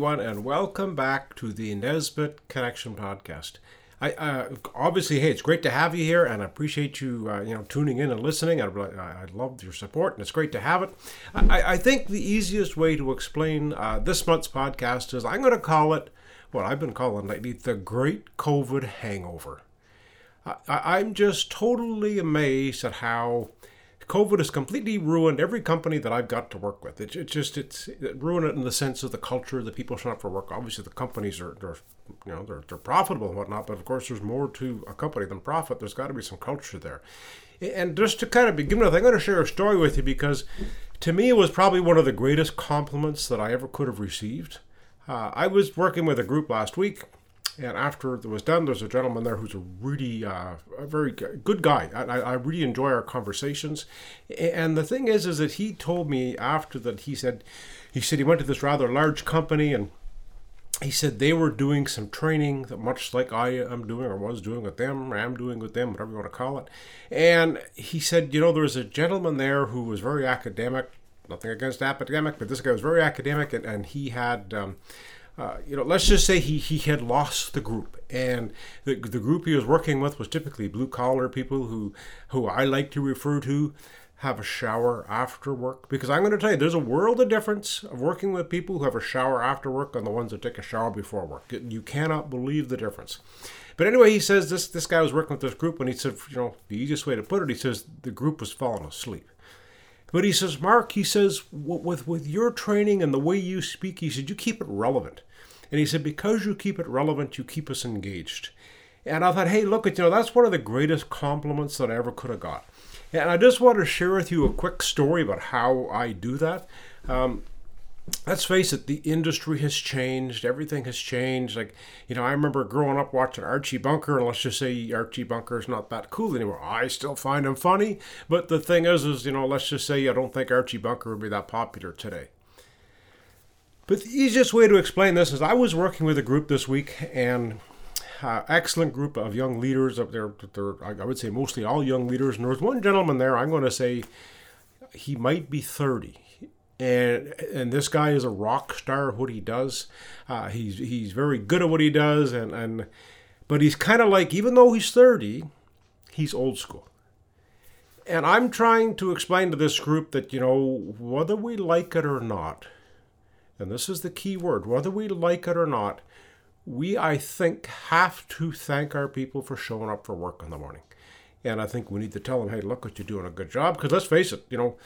Everyone, and welcome back to the Nesbitt Connection podcast. I uh, obviously, hey, it's great to have you here, and I appreciate you, uh, you know, tuning in and listening. I, I love your support, and it's great to have it. I, I think the easiest way to explain uh, this month's podcast is I'm going to call it what I've been calling lately the Great COVID Hangover. I, I'm just totally amazed at how COVID has completely ruined every company that I've got to work with. It, it just it's it ruined it in the sense of the culture, the people showing up for work. Obviously, the companies are they're you know they're, they're profitable and whatnot, but of course, there's more to a company than profit. There's got to be some culture there. And just to kind of begin with, I'm going to share a story with you because to me it was probably one of the greatest compliments that I ever could have received. Uh, I was working with a group last week and after it was done, there's a gentleman there who's a really, uh, a very good guy. I, I really enjoy our conversations. And the thing is, is that he told me after that, he said, he said he went to this rather large company and he said they were doing some training that much like I am doing or was doing with them or am doing with them, whatever you want to call it. And he said, you know, there was a gentleman there who was very academic, nothing against academic, but this guy was very academic and, and he had, um, uh, you know, let's just say he, he had lost the group, and the, the group he was working with was typically blue collar people who who I like to refer to have a shower after work because I'm going to tell you there's a world of difference of working with people who have a shower after work and the ones that take a shower before work. You cannot believe the difference. But anyway, he says this this guy was working with this group and he said, you know, the easiest way to put it, he says the group was falling asleep. But he says, Mark, he says, with with your training and the way you speak, he said you keep it relevant. And he said, because you keep it relevant, you keep us engaged. And I thought, hey, look, at you know, that's one of the greatest compliments that I ever could have got. And I just want to share with you a quick story about how I do that. Um, let's face it, the industry has changed. Everything has changed. Like, you know, I remember growing up watching Archie Bunker, and let's just say Archie Bunker is not that cool anymore. I still find him funny, but the thing is, is you know, let's just say I don't think Archie Bunker would be that popular today. But the easiest way to explain this is I was working with a group this week and uh, excellent group of young leaders up there. I would say mostly all young leaders. And there was one gentleman there, I'm going to say he might be 30. And, and this guy is a rock star what he does. Uh, he's, he's very good at what he does. And, and But he's kind of like, even though he's 30, he's old school. And I'm trying to explain to this group that, you know, whether we like it or not, and this is the key word, whether we like it or not, we, I think, have to thank our people for showing up for work in the morning. And I think we need to tell them, hey, look, what you're doing a good job. Because let's face it, you know,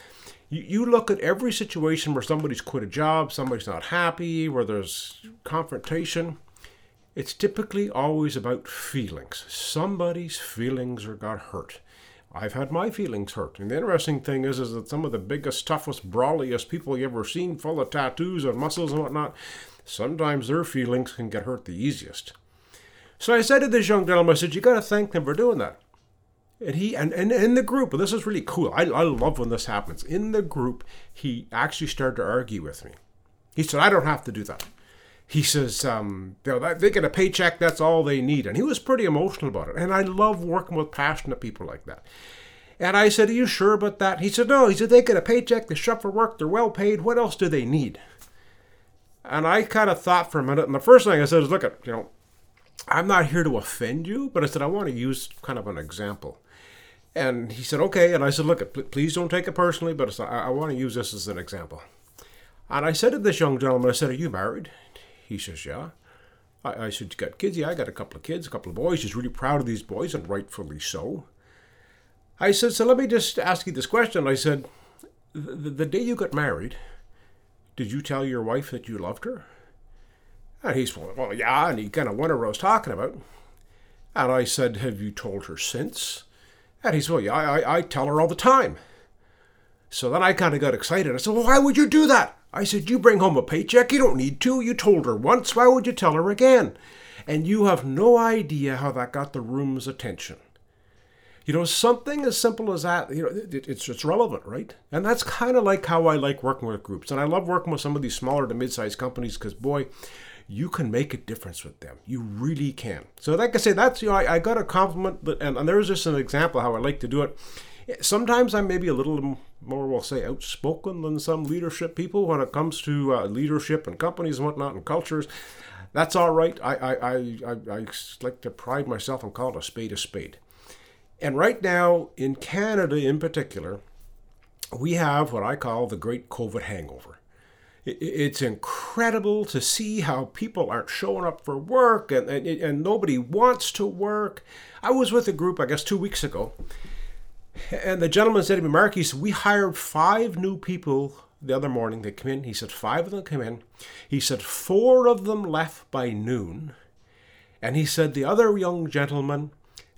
you, you look at every situation where somebody's quit a job, somebody's not happy, where there's confrontation. It's typically always about feelings. Somebody's feelings are got hurt. I've had my feelings hurt. And the interesting thing is, is that some of the biggest, toughest, brawliest people you ever seen, full of tattoos and muscles and whatnot, sometimes their feelings can get hurt the easiest. So I said to this young gentleman, I said, you got to thank them for doing that. And he, and, and in the group, and this is really cool. I, I love when this happens. In the group, he actually started to argue with me. He said, I don't have to do that he says um, they get a paycheck that's all they need. And he was pretty emotional about it. And i love working with passionate people like that. And i said are you sure about that? He said no. He said they get a paycheck they shop for work they're well paid what else do they need? And i kind of thought for a minute and the first thing i said is look at you know i'm not here to offend you but i said i want to use kind of an example. And he said okay. And i said look please don't take it personally but I, I want to use this as an example. And i said to this young gentleman i said are you married he says, Yeah. I, I said, You got kids? Yeah, I got a couple of kids, a couple of boys. He's really proud of these boys, and rightfully so. I said, So let me just ask you this question. I said, The, the day you got married, did you tell your wife that you loved her? And he said, Well, yeah. And he kind of wondered what I was talking about. And I said, Have you told her since? And he said, Well, yeah, I, I tell her all the time. So then I kind of got excited. I said, Well, why would you do that? I said, You bring home a paycheck. You don't need to. You told her once. Why would you tell her again? And you have no idea how that got the room's attention. You know, something as simple as that, you know, it, it's, it's relevant, right? And that's kind of like how I like working with groups. And I love working with some of these smaller to mid sized companies because, boy, you can make a difference with them. You really can. So, like I say, that's, you know, I, I got a compliment, and, and there's just an example how I like to do it Sometimes I'm maybe a little more, we'll say, outspoken than some leadership people when it comes to uh, leadership and companies and whatnot and cultures. That's all right. I, I, I, I, I like to pride myself on calling a spade a spade. And right now, in Canada in particular, we have what I call the great COVID hangover. It's incredible to see how people aren't showing up for work and, and, and nobody wants to work. I was with a group, I guess, two weeks ago, and the gentleman said to me, Mark, he said, we hired five new people the other morning. They come in. He said, five of them come in. He said, four of them left by noon. And he said, the other young gentleman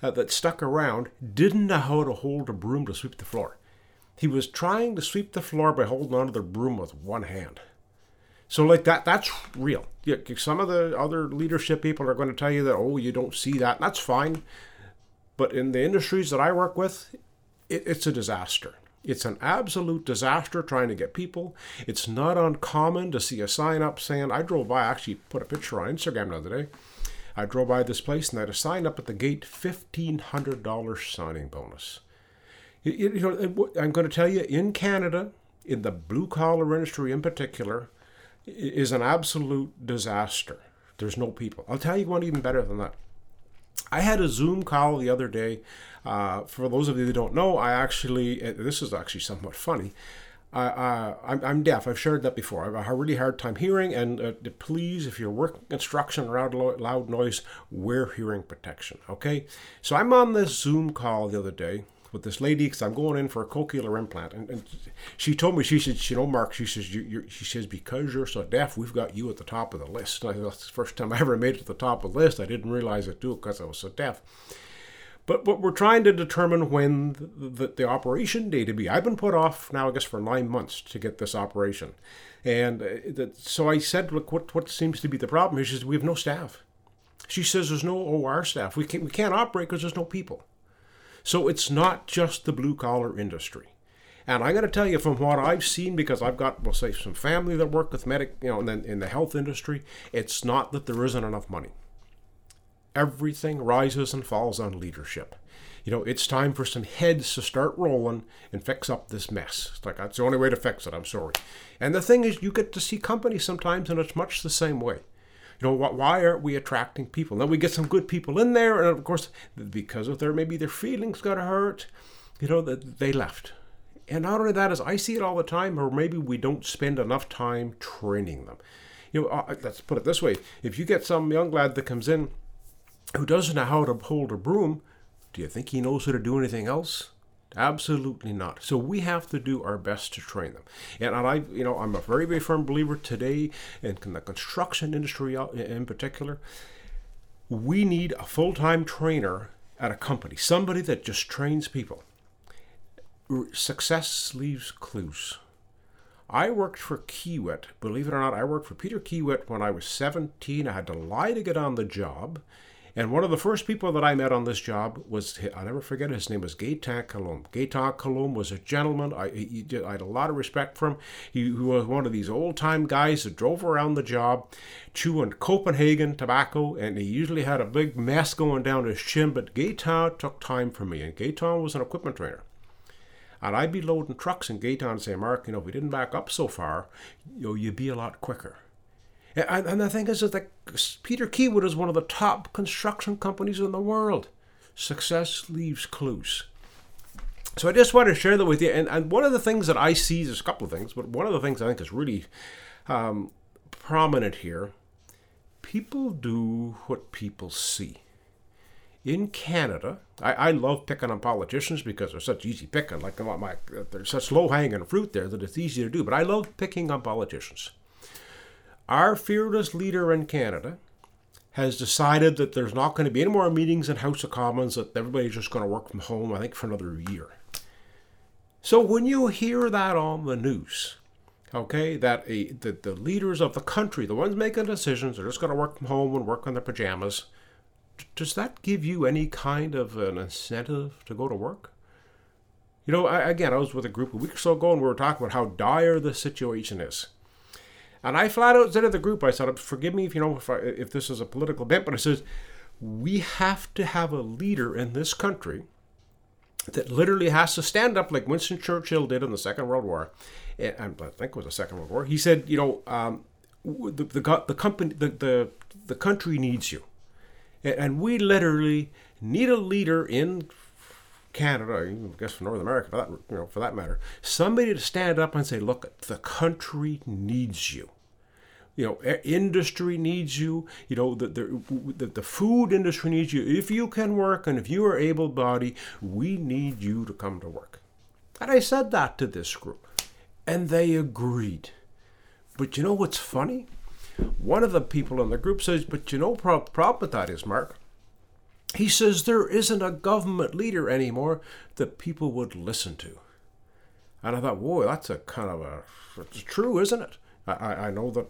uh, that stuck around didn't know how to hold a broom to sweep the floor. He was trying to sweep the floor by holding onto the broom with one hand. So like that, that's real. Yeah, some of the other leadership people are going to tell you that, oh, you don't see that. That's fine. But in the industries that I work with, it, it's a disaster. It's an absolute disaster trying to get people. It's not uncommon to see a sign up saying, I drove by, I actually put a picture on Instagram the other day. I drove by this place and I had a sign up at the gate $1,500 signing bonus. You, you know, I'm going to tell you, in Canada, in the blue collar industry in particular, is an absolute disaster. There's no people. I'll tell you one even better than that. I had a Zoom call the other day. Uh, for those of you that don't know, I actually, this is actually somewhat funny. Uh, I'm, I'm, deaf. I've shared that before. I have a really hard time hearing, and uh, please, if you're working construction around loud noise, wear hearing protection. Okay. So I'm on this Zoom call the other day, with this lady because I'm going in for a cochlear implant, and, and, she told me she said, you know, Mark, she says, you, she says because you're so deaf, we've got you at the top of the list. And I, that's the first time I ever made it to the top of the list. I didn't realize it too because I was so deaf. But but we're trying to determine when the, the, the, operation date to be. I've been put off now, I guess, for nine months to get this operation, and uh, the, so I said, look, what what seems to be the problem is, is we have no staff. She says there's no OR staff. We can't we can't operate because there's no people. So it's not just the blue collar industry. And I got to tell you, from what I've seen, because I've got, we'll say, some family that work with medic, you know, and then in the health industry, it's not that there isn't enough money. Everything rises and falls on leadership. You know, it's time for some heads to start rolling and fix up this mess. It's like that's the only way to fix it. I'm sorry. And the thing is, you get to see companies sometimes, and it's much the same way. You know, why aren't we attracting people? Then we get some good people in there, and of course, because of their maybe their feelings got hurt, you know, that they left. And not only that, as I see it all the time, or maybe we don't spend enough time training them. You know, uh, let's put it this way: if you get some young lad that comes in who doesn't know how to hold a broom, do you think he knows how to do anything else? Absolutely not. So we have to do our best to train them. And I, you know, I'm a very, very firm believer today in the construction industry uh, in particular. We need a full-time trainer at a company, somebody that just trains people. Success leaves clues. I worked for Kiewit. Believe it or not, I worked for Peter Kiewit when I was 17. I had to lie to get on the job. And one of the first people that I met on this job was, I'll never forget, his name was Gaetan Colomb. Gaetan Colomb was a gentleman. I, he, I had a lot of respect for him. He, he was one of these old time guys that drove around the job chewing Copenhagen tobacco, and he usually had a big mess going down his chin. But Gaetan took time for me, and Gaetan was an equipment trainer. And I'd be loading trucks, and Gaetan would say, Mark, you know, if we didn't back up so far, you know, you'd be a lot quicker. And, and the thing is, is that Peter Kiewit is one of the top construction companies in the world. Success leaves clues. So I just want to share that with you. And, and one of the things that I see, there's a couple of things, but one of the things I think is really um, prominent here people do what people see. In Canada, I, I love picking on politicians because they're such easy picking. Like my, there's such low hanging fruit there that it's easy to do. But I love picking on politicians. Our fearless leader in Canada has decided that there's not going to be any more meetings in House of Commons, that everybody's just going to work from home, I think, for another year. So when you hear that on the news, okay, that a, the, the leaders of the country, the ones making decisions, are just going to work from home and work in their pajamas, does that give you any kind of an incentive to go to work? You know, I, again, I was with a group a week or so ago and we were talking about how dire the situation is. And I flat out said to the group, I said, forgive me if you know if, I, if this is a political bent, but I says we have to have a leader in this country that literally has to stand up like Winston Churchill did in the Second World War. And I think it was the Second World War. He said, you know, um, the, the, the company, the, the, the country needs you. And we literally need a leader in Canada, I guess North America, for that, you know, for that matter, somebody to stand up and say, look, the country needs you. You know, industry needs you. You know, the, the, the food industry needs you. If you can work and if you are able bodied, we need you to come to work. And I said that to this group, and they agreed. But you know what's funny? One of the people in the group says, But you know, problem with that is, Mark, he says there isn't a government leader anymore that people would listen to. And I thought, whoa, that's a kind of a, true, isn't it? I, I know that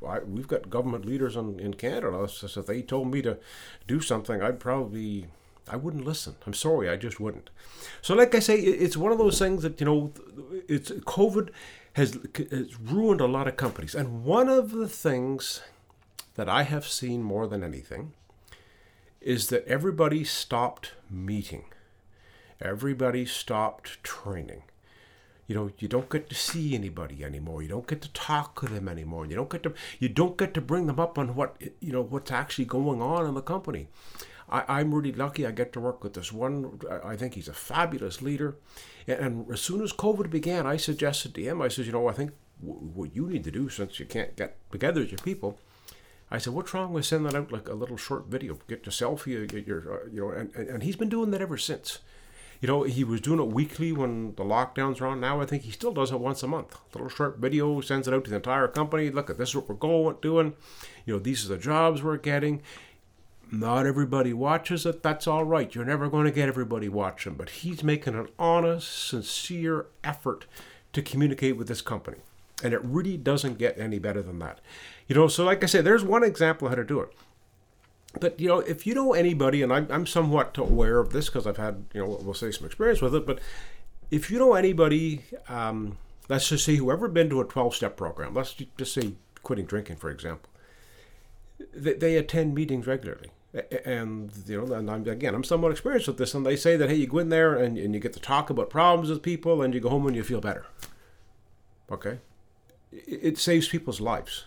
we, have got government leaders in, in Canada. So if they told me to do something, I'd probably, I wouldn't listen. I'm sorry, I just wouldn't. So, like I say, it's one of those things that, you know, it's COVID has, has ruined a lot of companies. And one of the things that I have seen more than anything is that everybody stopped meeting. Everybody stopped training. You know, you don't get to see anybody anymore. You don't get to talk to them anymore. You don't get to you don't get to bring them up on what you know what's actually going on in the company. I, am really lucky. I get to work with this one. I think he's a fabulous leader. And, and as soon as COVID began, I suggested to him. I said, you know, I think w- what you need to do since you can't get together with your people I said, "What's wrong with sending out like a little short video? Get your selfie, get your, uh, you know." And, and he's been doing that ever since. You know, he was doing it weekly when the lockdowns were on. Now I think he still does it once a month. A little short video, sends it out to the entire company. Look at this is what we're going doing. You know, these are the jobs we're getting. Not everybody watches it. That's all right. You're never going to get everybody watching, but he's making an honest, sincere effort to communicate with this company. And it really doesn't get any better than that. You know, so like I said, there's one example how to do it. But you know, if you know anybody, and I'm, I'm somewhat aware of this because I've had you know we'll say some experience with it, but if you know anybody, um, let's just say whoever been to a 12 step program, let's just say quitting drinking, for example, they, they attend meetings regularly. And you know and I'm, again i'm somewhat experienced with this and they say that hey you go in there and, and you get to talk about problems with people and you go home and you feel better. Okay? It, it saves people's lives.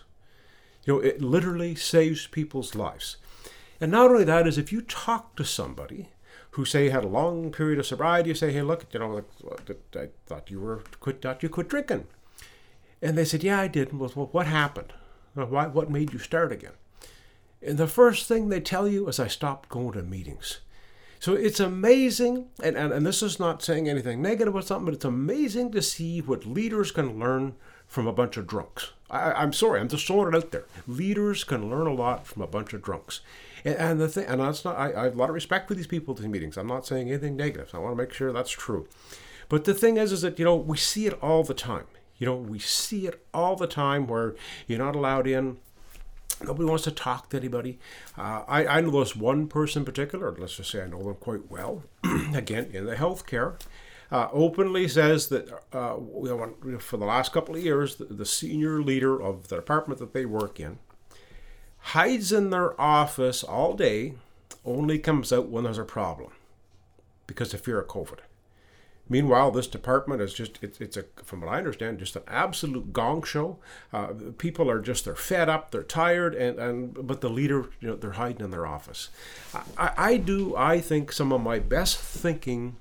You know, it literally saves people's lives. And not only that is if you talk to somebody who say had a long period of sobriety, you say, hey, look, you know, I thought you were quit, thought you quit drinking, and they said, yeah, I did. Well, what happened? Uh, why, what made you start again? And the first thing they tell you is I stopped going to meetings. So it's amazing, and, and, and this is not saying anything negative or something, but it's amazing to see what leaders can learn from a bunch of drunks. I, am sorry, I'm just throwing it out there. Leaders can learn a lot from a bunch of drunks. And, and the thing, and that's not, I, I, have a lot of respect for these people at these meetings. I'm not saying anything negative. I want to make sure that's true. But the thing is, is that, you know, we see it all the time. You know, we see it all the time where you're not allowed in. Nobody wants to talk to anybody. Uh, I, I know this one person in particular, let's just say I know them quite well, again, in the healthcare uh, openly says that uh, for the last couple of years, the, the senior leader of the department that they work in hides in their office all day, only comes out when there's a problem because of fear of COVID. Meanwhile, this department is just, it's, it's a, from what I understand, just an absolute gong show. Uh, people are just, they're fed up, they're tired, and, and but the leader, you know, they're hiding in their office. I, I do, I think some of my best thinking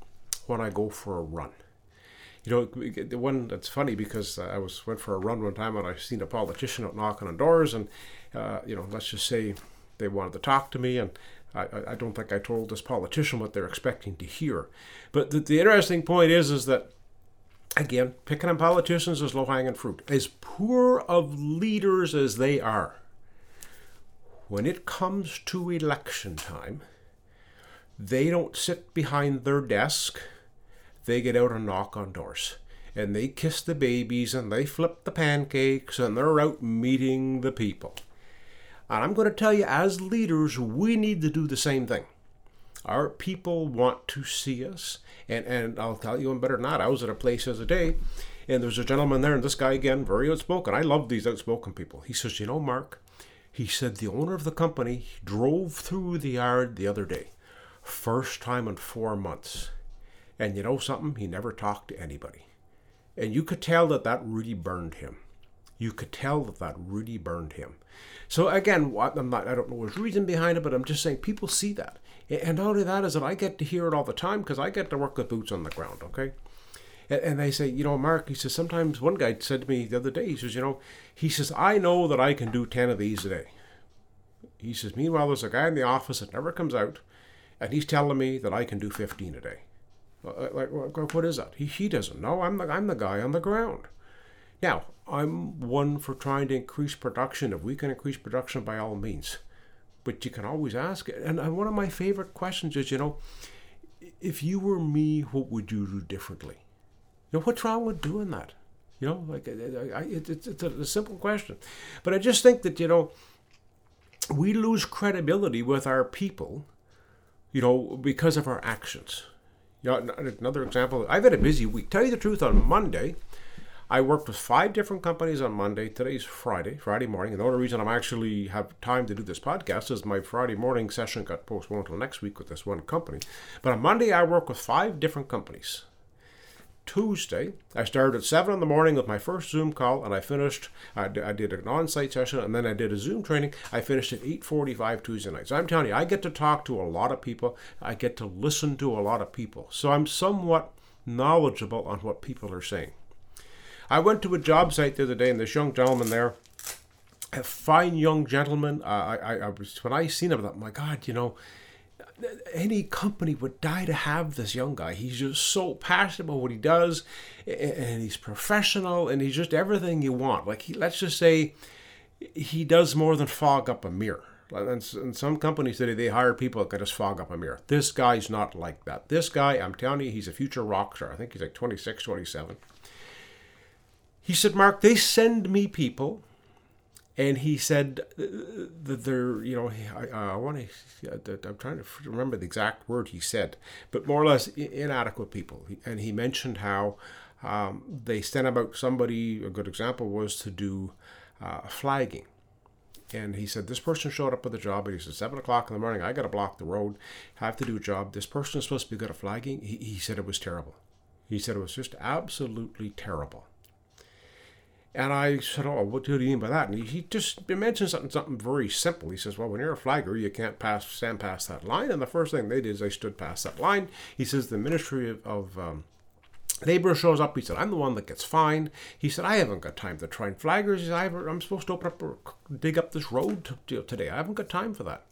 when I go for a run. You know, the one that's funny because I was went for a run one time and I seen a politician out knocking on doors, and uh, you know, let's just say they wanted to talk to me, and I, I don't think I told this politician what they're expecting to hear. But the, the interesting point is, is that again, picking on politicians is low hanging fruit. As poor of leaders as they are, when it comes to election time, they don't sit behind their desk they get out and knock on doors. And they kiss the babies and they flip the pancakes and they're out meeting the people. And I'm going to tell you, as leaders, we need to do the same thing. Our people want to see us. And, and I'll tell you one better that. I was at a place the other day, and there's a gentleman there, and this guy, again, very outspoken. I love these outspoken people. He says, You know, Mark, he said the owner of the company drove through the yard the other day. First time in four months And you know something? He never talked to anybody. And you could tell that that really burned him. You could tell that that really burned him. So again, I'm not, I don't know his reason behind it, but I'm just saying people see that. And not only that is that I get to hear it all the time because I get to work with boots on the ground, okay? And they say, you know, Mark, he says, sometimes one guy said to me the other day, he says, you know, he says, I know that I can do 10 of these a day. He says, meanwhile, there's a guy in the office that never comes out, and he's telling me that I can do 15 a day. Like, what is that? He, he doesn't know. I'm the, I'm the guy on the ground. Now, I'm one for trying to increase production. If we can increase production, by all means. But you can always ask it. And, one of my favorite questions is, you know, if you were me, what would you do differently? You know, what's wrong with doing that? You know, like I, I, it, it's, it's a simple question. But I just think that, you know, we lose credibility with our people, you know, because of our actions. You know, another example, I've had a busy week. Tell you the truth, on Monday, I worked with five different companies on Monday. Today's Friday, Friday morning. And the only reason I'm actually have time to do this podcast is my Friday morning session got postponed until next week with this one company. But on Monday, I worked with five different companies. Tuesday, I started at 7 in the morning with my first Zoom call, and I finished, I, d- I did an on-site session, and then I did a Zoom training. I finished at 8.45 Tuesday night. So I'm telling you, I get to talk to a lot of people. I get to listen to a lot of people. So I'm somewhat knowledgeable on what people are saying. I went to a job site the other day, and this young gentleman there, a fine young gentleman. Uh, I, I, was when I seen him, I thought, my God, you know, any company would die to have this young guy. He's just so passionate about what he does, and he's professional, and he's just everything you want. Like he, let's just say, he does more than fog up a mirror. And some companies today they hire people that can just fog up a mirror. This guy's not like that. This guy, I'm telling you, he's a future rock star. I think he's like 26, 27. He said, Mark, they send me people, and he said that they're, you know, I, I want to, I'm trying to remember the exact word he said, but more or less inadequate people. And he mentioned how um, they sent about somebody, a good example was to do uh, flagging. And he said, This person showed up at the job, and he said, 7 o'clock in the morning, I got to block the road, I have to do a job. This person is supposed to be good at flagging. He, he said it was terrible. He said it was just absolutely terrible. And I said, "Oh, what do you mean by that?" And he, just mentioned something, something very simple. He says, "Well, when you're a flagger, you can't pass stand past that line." And the first thing they did is they stood past that line. He says, "The Ministry of, of um, Labor shows up. He said, I'm the one that gets fined. He said, I haven't got time to train flaggers. He said, I'm supposed to open up or dig up this road today. I haven't got time for that.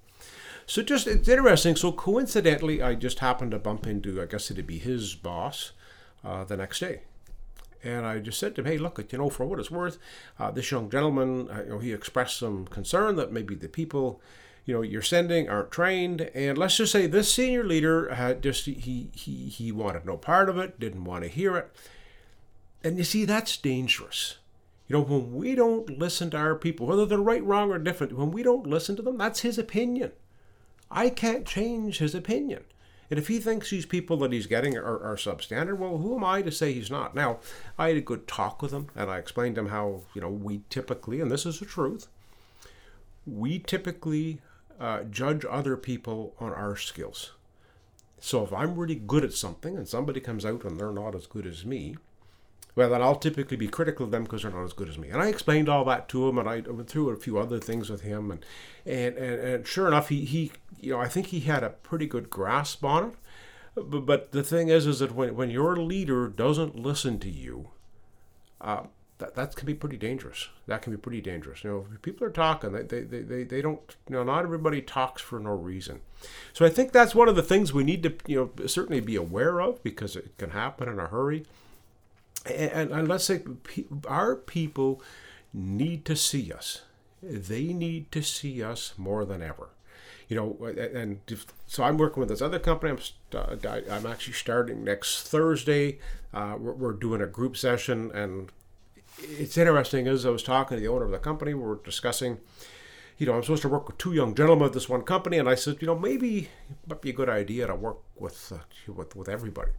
So just, it's interesting. So coincidentally, I just happened to bump into, I guess it'd be his boss uh, the next day. And I just said to him, hey, look, you know, for what it's worth, uh, this young gentleman, uh, you know, he expressed some concern that maybe the people, you know, you're sending aren't trained. And let's just say this senior leader had just, he, he, he wanted no part of it, didn't want to hear it. And you see, that's dangerous. You know, when we don't listen to our people, whether they're right, wrong, or different, when we don't listen to them, that's his opinion. I can't change his opinion. And if he thinks these people that he's getting are, are substandard, well, who am I to say he's not? Now, I had a good talk with him, and I explained to him how, you know, we typically, and this is the truth, we typically uh, judge other people on our skills. So if I'm really good at something and somebody comes out and they're not as good as me, well, then I'll typically be critical of them because they're not as good as me. And I explained all that to him, and I went through a few other things with him, and and and, and sure enough, he he you know I think he had a pretty good grasp on it. But, but the thing is, is that when when your leader doesn't listen to you, uh, that that can be pretty dangerous. That can be pretty dangerous. You know, people are talking. They, they, they, they, they don't. You know, not everybody talks for no reason. So I think that's one of the things we need to you know certainly be aware of because it can happen in a hurry and, and let's say our people need to see us. They need to see us more than ever. You know, and so I'm working with this other company. I'm, I'm actually starting next Thursday. Uh, we're, we're doing a group session, and it's interesting. As I was talking to the owner of the company, we were discussing you know, I'm supposed to work with two young gentlemen at this one company, and I said, you know, maybe it might be a good idea to work with uh, with with everybody.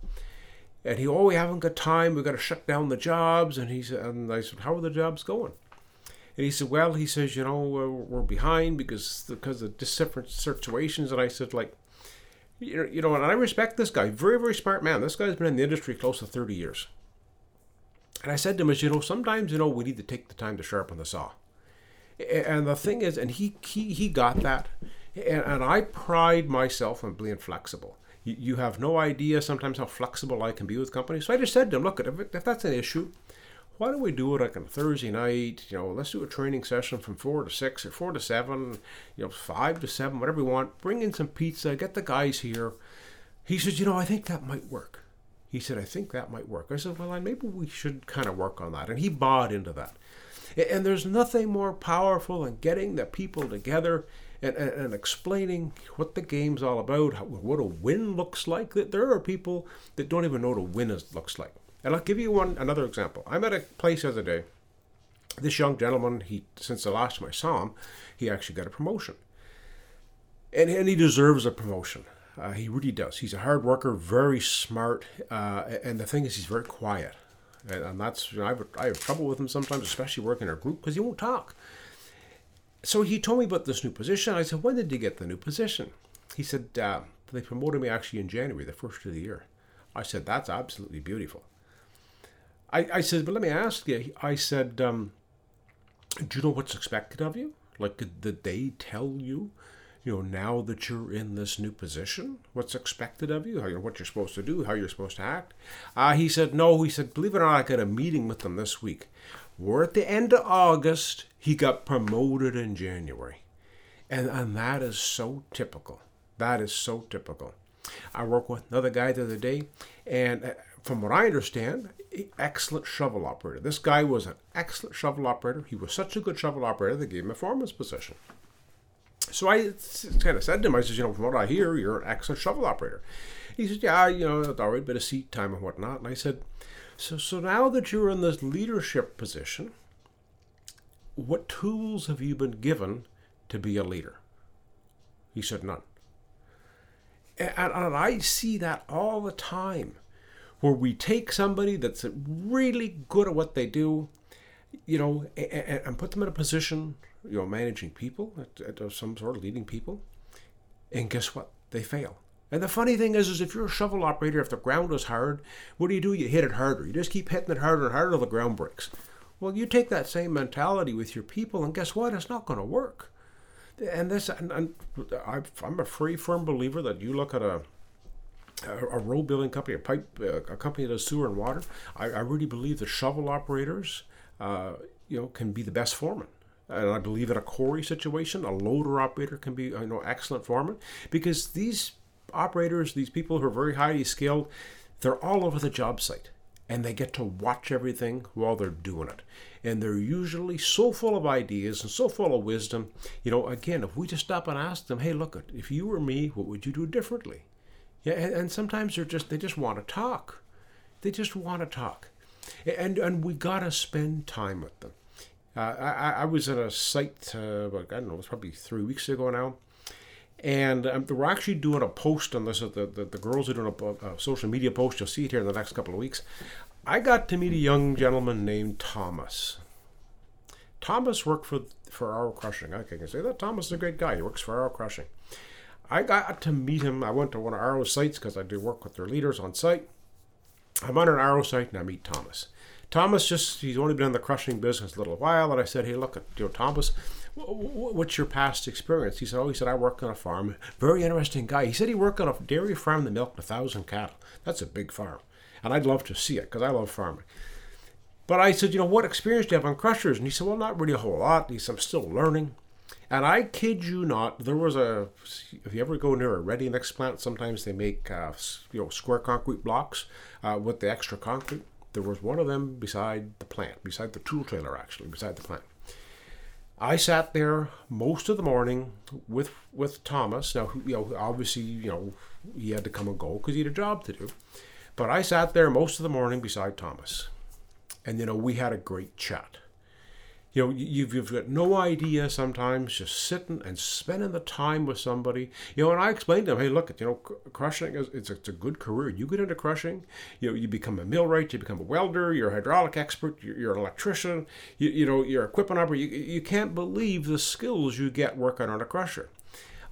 And he, oh, we haven't got time. We've got to shut down the jobs. And he said, and I said, how are the jobs going? And he said, well, he says, you know, we're behind because because of different situations. And I said, like, You know, you know, and I respect this guy. Very, very smart man. This guy's been in the industry close to 30 years. And I said to him, as you know, sometimes, you know, we need to take the time to sharpen the saw. And the thing is, and he he, he got that. And, and I pride myself on being flexible. You, you have no idea sometimes how flexible I can be with companies. So I just said to him, look, if, if that's an issue, why don't we do it like on Thursday night? You know, let's do a training session from four to six or four to seven, you know, five to seven, whatever we want. Bring in some pizza, get the guys here. He says, you know, I think that might work. He said, I think that might work. I said, well, maybe we should kind of work on that. And he bought into that. And there's nothing more powerful than getting the people together and, and, and, explaining what the game's all about, how, what a win looks like. There are people that don't even know what a win is, looks like. And I'll give you one another example. I'm at a place the other day. This young gentleman, he since the last time I saw him, he actually got a promotion, and and he deserves a promotion. Uh, he really does. He's a hard worker, very smart, uh, and the thing is, he's very quiet, and, and that's you know, I, have, I have trouble with him sometimes, especially working in a group because he won't talk. So he told me about this new position. I said, "When did you get the new position?" He said, uh, "They promoted me actually in January, the first of the year." I said, "That's absolutely beautiful." I, I said, but let me ask you. I said, um, do you know what's expected of you? Like, did, they tell you, you know, now that you're in this new position, what's expected of you, how you're, what you're supposed to do, how you're supposed to act? Uh, he said, no. He said, believe it or not, I got a meeting with them this week. We're at the end of August. He got promoted in January. And, and that is so typical. That is so typical. I worked with another guy the other day, and uh, from what I understand, excellent shovel operator. This guy was an excellent shovel operator. He was such a good shovel operator they gave him a foreman's position. So I kind of said to him, I said, you know, from what I hear, you're an excellent shovel operator. He said, yeah, you know, all right, bit of seat time and whatnot. And I said, so, so now that you're in this leadership position, what tools have you been given to be a leader? He said, none. And, and I see that all the time where we take somebody that's really good at what they do, you know, and, and put them in a position, you know, managing people, some sort of leading people, and guess what? They fail. And the funny thing is, is if you're a shovel operator, if the ground is hard, what do you do? You hit it harder. You just keep hitting it harder and harder until the ground breaks. Well, you take that same mentality with your people, and guess what? It's not going to work. And this, and, and I'm a free, firm believer that you look at a a, road building company, a pipe, uh, a company that does sewer and water. I, I really believe the shovel operators, uh, you know, can be the best foreman. And I believe in a quarry situation, a loader operator can be, you know, excellent foreman because these operators, these people who are very highly skilled, they're all over the job site and they get to watch everything while they're doing it. And they're usually so full of ideas and so full of wisdom. You know, again, if we just stop and ask them, hey, look, if you were me, what would you do differently? Yeah, and, and sometimes they're just they just want to talk. They just want to talk, and and we gotta spend time with them. Uh, I, I was at a site, uh, I don't know, it was probably three weeks ago now, and um, we're actually doing a post on this. The, the, the girls are doing a, a, social media post. You'll see it here in the next couple of weeks. I got to meet a young gentleman named Thomas. Thomas worked for for Arrow Crushing. I can say that Thomas is a great guy. He works for Arrow Crushing. I got to meet him. I went to one of Arrow's sites because I do work with their leaders on site. I'm on an Arrow site and I meet Thomas. Thomas just, he's only been in the crushing business a little while. And I said, hey, look, you know, Thomas, what's your past experience? He said, oh, he said, I work on a farm. Very interesting guy. He said he worked on a dairy farm that milked a thousand cattle. That's a big farm. And I'd love to see it because I love farming. But I said, you know, what experience do you have on crushers? And he said, well, not really a whole lot. He said, I'm still learning. And I kid you not, there was a. If you ever go near a ready mix plant, sometimes they make uh, you know square concrete blocks uh, with the extra concrete. There was one of them beside the plant, beside the tool trailer, actually, beside the plant. I sat there most of the morning with with Thomas. Now, you know, obviously, you know, he had to come and go because he had a job to do. But I sat there most of the morning beside Thomas, and you know, we had a great chat you know you've, you've got no idea sometimes just sitting and spending the time with somebody you know and i explained to them hey look you know crushing is it's a, it's a good career you get into crushing you know you become a millwright you become a welder you're a hydraulic expert you're, you're an electrician you, you know you're equipment operator you, you can't believe the skills you get working on a crusher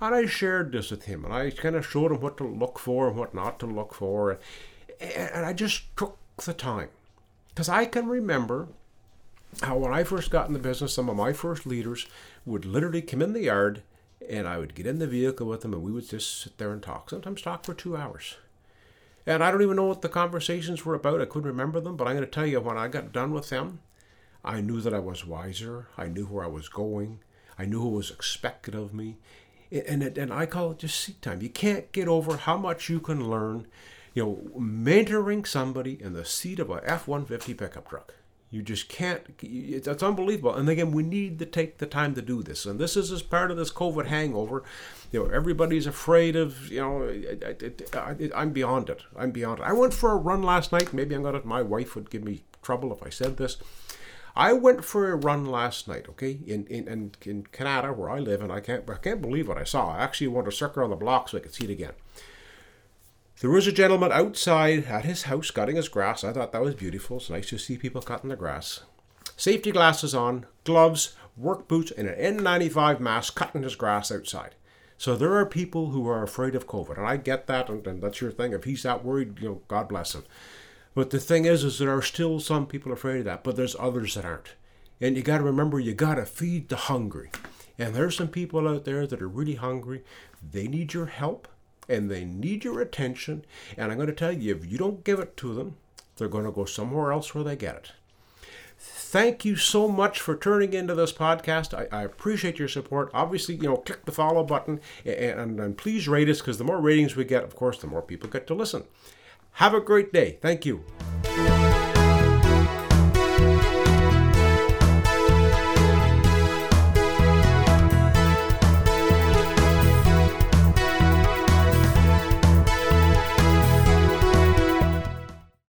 And I shared this with him, and I kind of showed him what to look for and what not to look for. And I just took the time. Because I can remember how when I first got in the business, some of my first leaders would literally come in the yard and I would get in the vehicle with them and we would just sit there and talk. Sometimes talk for two hours. And I don't even know what the conversations were about. I couldn't remember them, but I'm going to tell you when I got done with them, I knew that I was wiser. I knew where I was going. I knew what was expected of me. And, and, and I call it just seat time. You can't get over how much you can learn, you know, mentoring somebody in the seat of a F 150 pickup truck. You just can't. It's unbelievable. And again, we need to take the time to do this. And this is as part of this COVID hangover. You know, everybody's afraid of. You know, I, am beyond it. I'm beyond it. I went for a run last night. Maybe I'm gonna. My wife would give me trouble if I said this. I went for a run last night, okay, in, in, in, in Canada where I live, and I can't I can't believe what I saw. I actually went to circle around the block so I could see it again. There was a gentleman outside at his house cutting his grass. I thought that was beautiful. It's nice to see people cutting the grass. Safety glasses on, gloves, work boots, and an N95 mask cutting his grass outside. So there are people who are afraid of COVID, and I get that, and, and that's your thing. If he's that worried, you know, God bless him. But the thing is, is there are still some people afraid of that, but there's others that aren't. And you got to remember, you got to feed the hungry. And there's some people out there that are really hungry. They need your help and they need your attention. And I'm going to tell you, if you don't give it to them, they're going to go somewhere else where they get it. Thank you so much for turning into this podcast. I, I appreciate your support. Obviously, you know, click the follow button and, and, and please rate us because the more ratings we get, of course, the more people get to listen. Have a great day. Thank you.